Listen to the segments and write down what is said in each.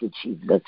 you, Jesus.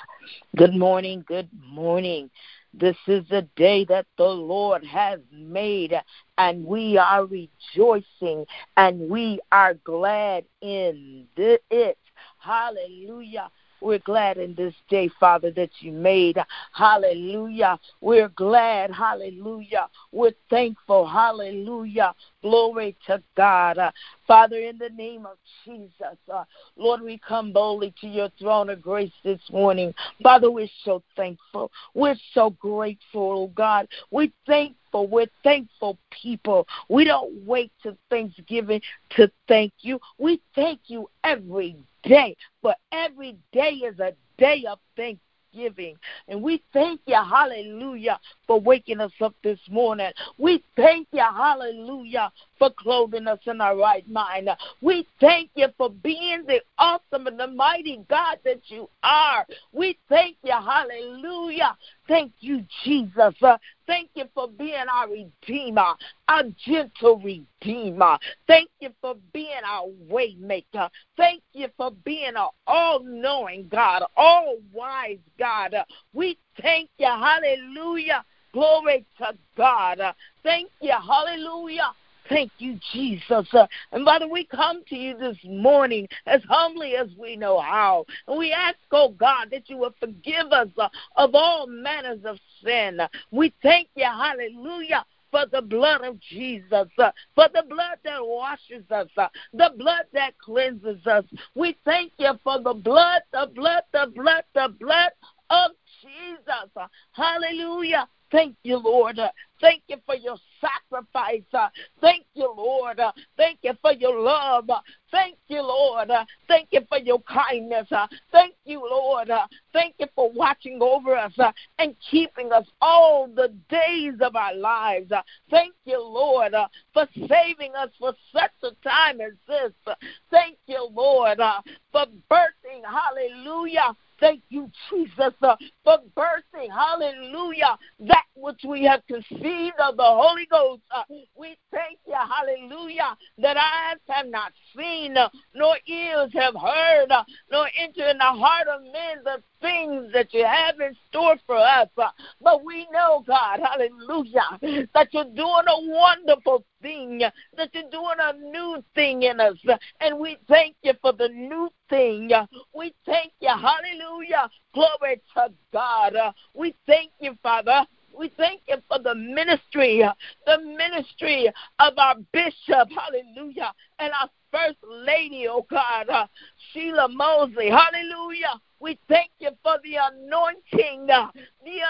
Good morning. Good morning. This is a day that the Lord has made, and we are rejoicing and we are glad in it. Hallelujah. We're glad in this day, Father, that you made. Hallelujah. We're glad. Hallelujah. We're thankful. Hallelujah. Glory to God. Uh, Father, in the name of Jesus, uh, Lord, we come boldly to your throne of grace this morning. Father, we're so thankful. We're so grateful, oh God. We're thankful. We're thankful people. We don't wait to Thanksgiving to thank you. We thank you every day, but every day is a day of thanksgiving thanksgiving. And we thank you, hallelujah, for waking us up this morning. We thank you, hallelujah, for clothing us in our right mind. We thank you for being the awesome and the mighty God that you are. We thank you, hallelujah. Thank you, Jesus. Uh, thank you for being our Redeemer, our gentle Redeemer. Thank you for being our Waymaker. Thank you for being an all knowing God, all wise God. Uh, we thank you, hallelujah. Glory to God. Uh, thank you, hallelujah Thank you, Jesus. Uh, and Father, we come to you this morning as humbly as we know how. And we ask, oh God, that you will forgive us uh, of all manners of sin. We thank you, hallelujah for the blood of Jesus, uh, for the blood that washes us, uh, the blood that cleanses us. We thank you for the blood, the blood, the blood, the blood of Jesus. Hallelujah. Thank you, Lord. Thank you for your sacrifice. Thank you, Lord. Thank you for your love. Thank you, Lord. Thank you for your kindness. Thank you, Lord. Thank you for watching over us and keeping us all the days of our lives. Thank you, Lord, for saving us for such a time as this. Thank you, Lord, for birthing, hallelujah, Thank you, Jesus, uh, for birthing, hallelujah, that which we have conceived of the Holy Ghost. Uh, we thank you, hallelujah, that eyes have not seen, uh, nor ears have heard, uh, nor entered in the heart of men the things that you have in store for us. Uh, but we know, God, hallelujah, that you're doing a wonderful thing, that you're doing a new thing in us. And we thank you for the new thing. Uh, we thank you, hallelujah. Glory to God. Uh, we thank you, Father. We thank you for the ministry, uh, the ministry of our bishop, hallelujah, and our first lady, oh God, uh, Sheila Mosley, hallelujah. We thank you for the anointing, uh, the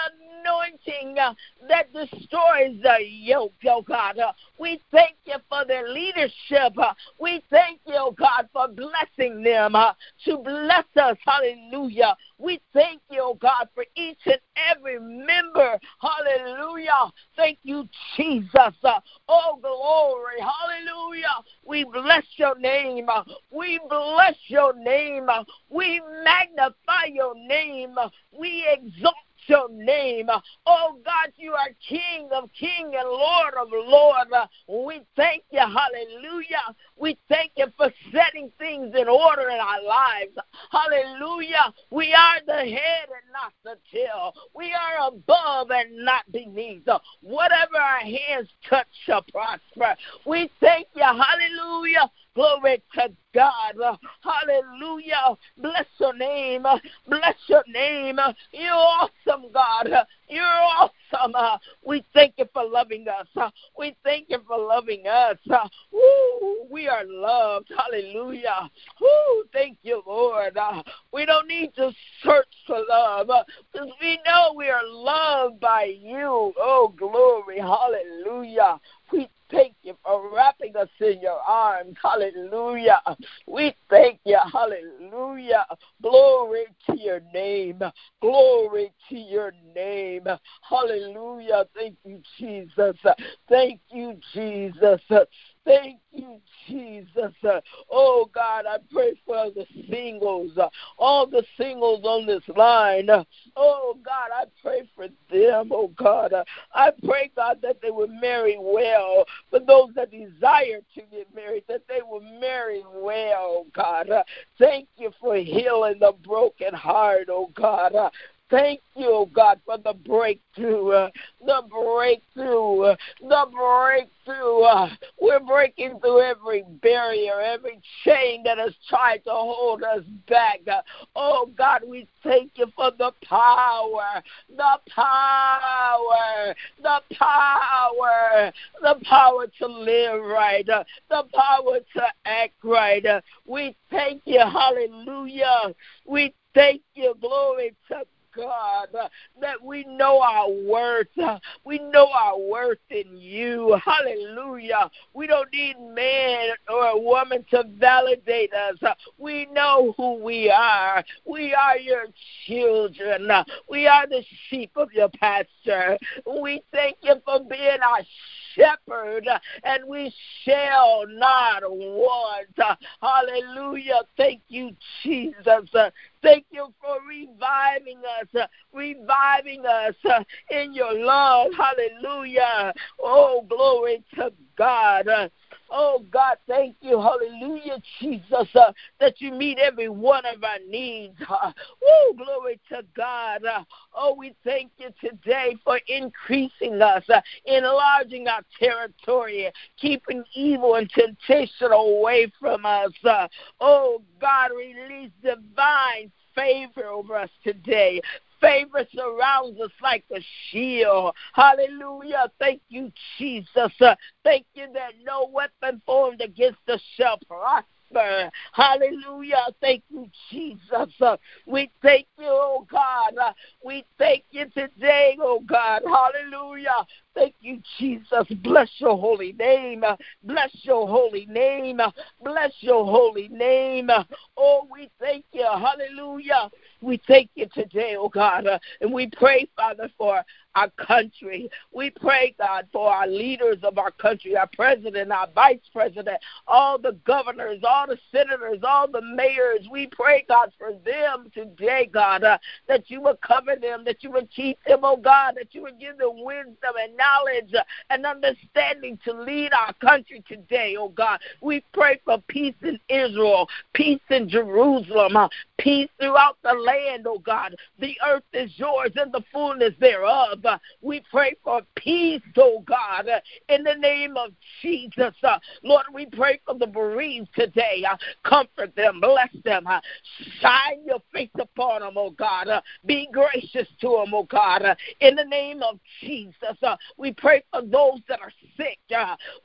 anointing uh, that destroys the yoke, oh God. Uh, we thank you for their leadership. Uh, we thank you, oh God, for blessing them uh, to bless us, hallelujah. We thank you, oh God, for each and every member, hallelujah. Thank you, Jesus. Uh, oh, glory, hallelujah. We bless your name. We bless your name. We magnify your name. We exalt your name. Oh God, you are King of King and Lord of Lord. We thank you, hallelujah. We thank you for setting things in order in our lives. Hallelujah. We are the head and not the tail. We are above and not beneath. Whatever our hands touch shall prosper. We thank you, hallelujah Glory to God. Hallelujah. Bless your name. Bless your name. You're awesome, God. You're awesome. We thank you for loving us. We thank you for loving us. Woo, we are loved. Hallelujah. Woo, thank you, Lord. We don't need to search for love because we know we are loved by you. Oh, glory. Hallelujah. Wrapping us in your arms. Hallelujah. We thank you. Hallelujah. Glory to your name. Glory to your name. Hallelujah. Thank you, Jesus. Thank you, Jesus. Thank you, Jesus. Uh, oh, God, I pray for the singles, uh, all the singles on this line. Uh, oh, God, I pray for them, oh, God. I pray, God, that they would marry well. For those that desire to get married, that they will marry well, oh, God. Thank you for healing the broken heart, oh, God. Thank you, God, for the breakthrough, uh, the breakthrough, uh, the breakthrough. Uh, we're breaking through every barrier, every chain that has tried to hold us back. Uh, oh God, we thank you for the power, the power, the power, the power to live right, uh, the power to act right. Uh, we thank you, hallelujah. We thank you, glory to God, uh, that we know our worth. Uh, we know our worth in you. Hallelujah. We don't need man or a woman to validate us. Uh, we know who we are. We are your children. We are the sheep of your pasture. We thank you for being our shepherd, and we shall not want. Hallelujah. Thank you, Jesus. Thank you for reviving us, uh, reviving us uh, in your love. Hallelujah. Oh, glory to God. Uh, Oh, God, thank you. Hallelujah, Jesus, uh, that you meet every one of our needs. Uh, woo, glory to God. Uh, oh, we thank you today for increasing us, uh, enlarging our territory, keeping evil and temptation away from us. Uh, oh, God, release divine favor over us today favor surrounds us like a shield. Hallelujah. Thank you, Jesus. Uh, thank you that no weapon formed against us shall prosper. Hallelujah. Thank you, Jesus. Uh, we thank you, oh God. Uh, we thank you today, oh God. Hallelujah. Thank you, Jesus. Bless your holy name. Bless your holy name. Bless your holy name. Oh, we thank you. Hallelujah. We thank you today, oh God. and we pray, Father, for our country. We pray, God, for our leaders of our country, our president, our vice president, all the governors, all the senators, all the mayors. We pray, God, for them today, God, uh, that you would cover them, that you would keep them, oh God, that you would give them wisdom and knowledge and understanding to lead our country today, oh God. We pray for peace in Israel, peace in Jerusalem, peace throughout the land, oh God. The earth is yours and the fullness thereof. We pray for peace, oh God, in the name of Jesus. Lord, we pray for the bereaved today. Comfort them, bless them, shine your face upon them, oh God. Be gracious to them, oh God. in the name of Jesus, we pray for those that are sick.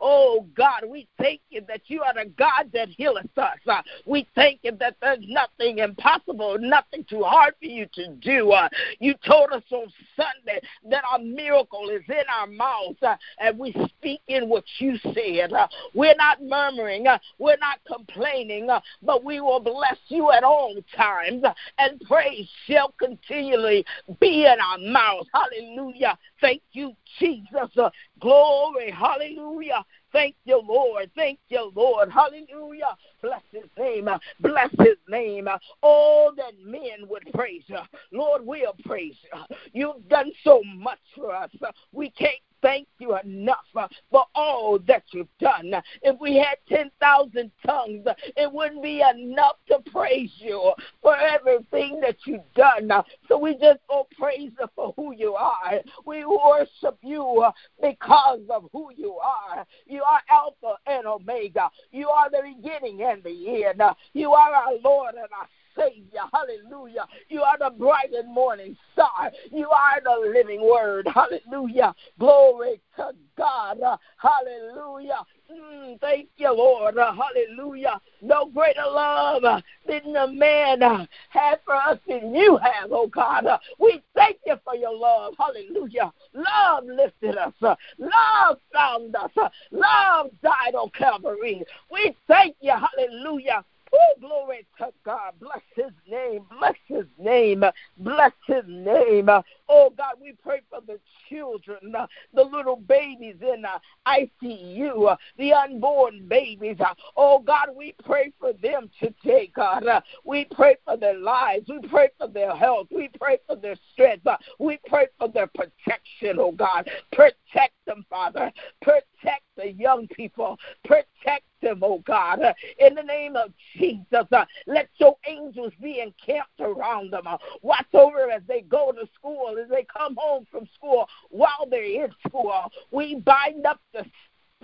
oh God, we thank you that you are the God that healeth us. we thank you that there's nothing impossible, nothing too hard for you to do. you told us on Sunday that our miracle is in our mouths uh, and we speak in what you said. Uh, we're not murmuring, uh, we're not complaining, uh, but we will bless you at all times uh, and praise shall continually be in our mouths. Hallelujah. Thank you, Jesus. Uh, glory. Hallelujah. Thank you, Lord. Thank you, Lord. Hallelujah. Bless his name. Uh, bless his name. Uh, all that men would praise. Uh, Lord, we'll praise you. You've done so much for us. We can't thank you enough uh, for all that you've done. If we had 10,000 tongues, it wouldn't be enough to praise you for everything that you've done. So we just go praise you for who you are. We worship you because of who you are. You are Alpha and Omega. You are the beginning and the end. You are our Lord and our Savior. Hallelujah. You are the bright and morning star. You are the living word. Hallelujah. Glory to God. Hallelujah. Mm, thank you, Lord. hallelujah. No greater love than the man had for us than you have, oh God. we thank you for your love. Hallelujah. Love lifted us. love found us. love died on Calvary. We thank you. Hallelujah Oh, glory to God. Bless his name. Bless his name. Bless his name. Oh God, we pray for the children, the little babies in ICU, the unborn babies. Oh God, we pray for them today, God. We pray for their lives. We pray for their health. We pray for their strength. We pray for their protection, oh God. Protect them, Father. Protect the young people. Protect them, oh God. Uh, in the name of Jesus, uh, let your angels be encamped around them. Uh, watch over as they go to school, as they come home from school, while they're in school. We bind up the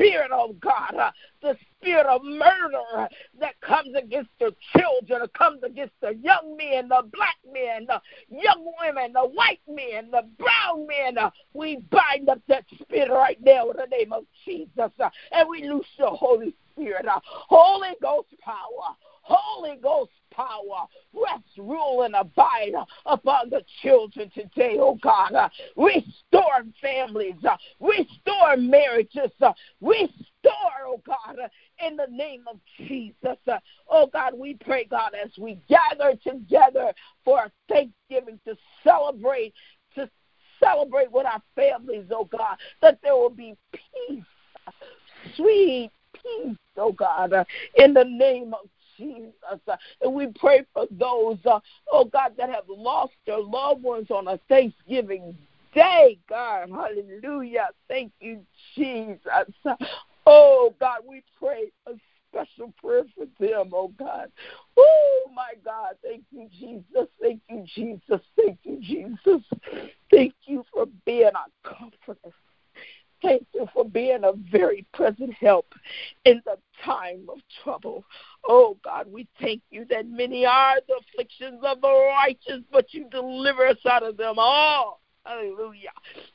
spirit of God, uh, the spirit of murder that comes against the children, comes against the young men, the black men, the young women, the white men, the brown men. We bind up that spirit right now in the name of Jesus, and we loose the Holy Spirit, Holy Ghost power, Holy Ghost power rest, rule, and abide upon the children today, oh God. Restore families, restore marriages, restore, oh God, in the name of Jesus. Oh God, we pray, God, as we gather together for Thanksgiving to celebrate, to celebrate with our families, oh God, that there will be peace, sweet peace, oh God, uh, in the name of Jesus. Uh, and we pray for those, uh, oh God, that have lost their loved ones on a Thanksgiving day, God. Hallelujah. Thank you, Jesus. Oh, God, we pray a special prayer for them, oh God. Oh, my God. Thank you, Jesus. Thank you, Jesus. Thank you, Jesus. Thank you for being our comforter. Thank you for being a very present help in the time of trouble. Oh God, we thank you that many are the afflictions of the righteous, but you deliver us out of them all. Hallelujah.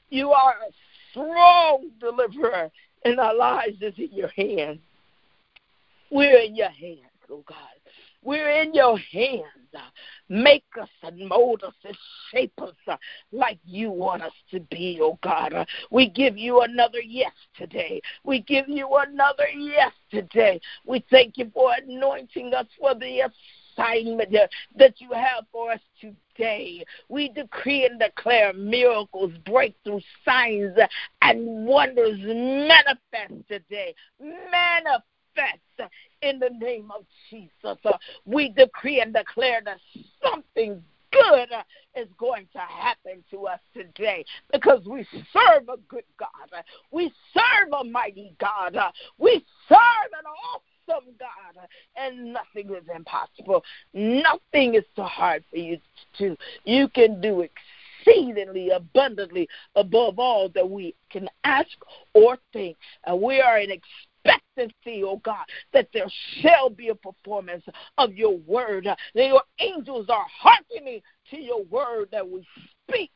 You are a strong deliverer, and our lives is in your hands. We're in your hands, oh God. We're in your hands. Make us and mold us and shape us uh, like you want us to be, oh God. Uh, we give you another yes today. We give you another yes today. We thank you for anointing us for the assignment that you have for us today. We decree and declare miracles, breakthrough signs, and wonders manifest today. Manifest in the name of Jesus. Uh, we decree and declare that something good uh, is going to happen to us today because we serve a good God. We serve a mighty God. We serve an awesome God, and nothing is impossible. Nothing is too hard for you to do. You can do exceedingly abundantly above all that we can ask or think. And we are in expectancy, oh God, that there shall be a performance of your word. That your angels are hearkening to your word that we speak.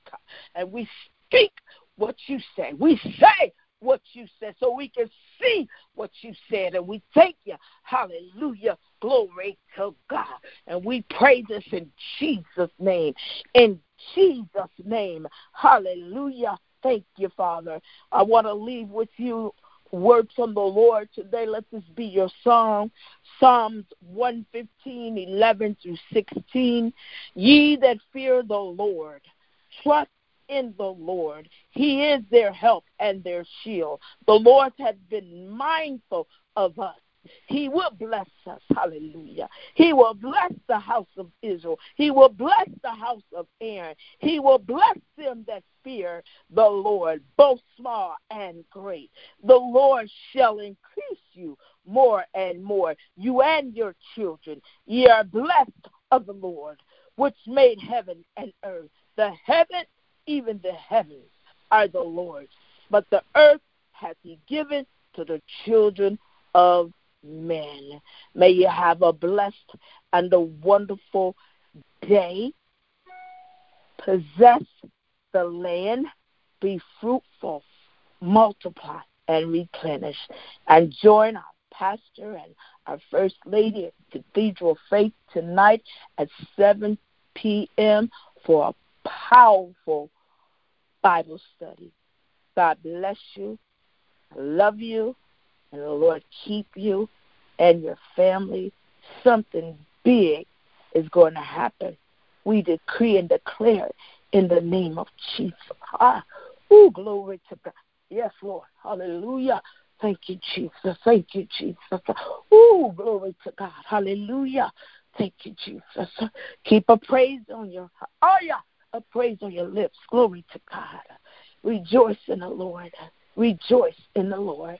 And we speak what you say. We say what you said so we can see what you said. And we thank you. Hallelujah. Glory to God. And we pray this in Jesus' name. In Jesus' name. Hallelujah. Thank you, Father. I want to leave with you words from the Lord today. Let this be your song. Psalms 115, 11 through 16. Ye that fear the Lord, trust in the Lord. He is their help and their shield. The Lord has been mindful of us. He will bless us. Hallelujah. He will bless the house of Israel. He will bless the house of Aaron. He will bless them that fear the Lord, both small and great. The Lord shall increase you more and more, you and your children. Ye are blessed of the Lord, which made heaven and earth. The heaven, even the heavens, are the Lord's, but the earth hath he given to the children of men. May you have a blessed and a wonderful day. Possess the land, be fruitful, multiply, and replenish. And join our pastor and our First Lady at Cathedral Faith tonight at 7 p.m. for a powerful Bible study. God bless you. I love you and the Lord keep you and your family. Something big is going to happen We decree and declare in the name of Jesus. Ah, oh, glory to God. Yes, Lord. Hallelujah. Thank you, Jesus. Thank you, Jesus. Oh, glory to God. Hallelujah. Thank you, Jesus. Keep a praise on your oh yeah, a praise on your lips. Glory to God. Rejoice in the Lord. Rejoice in the Lord.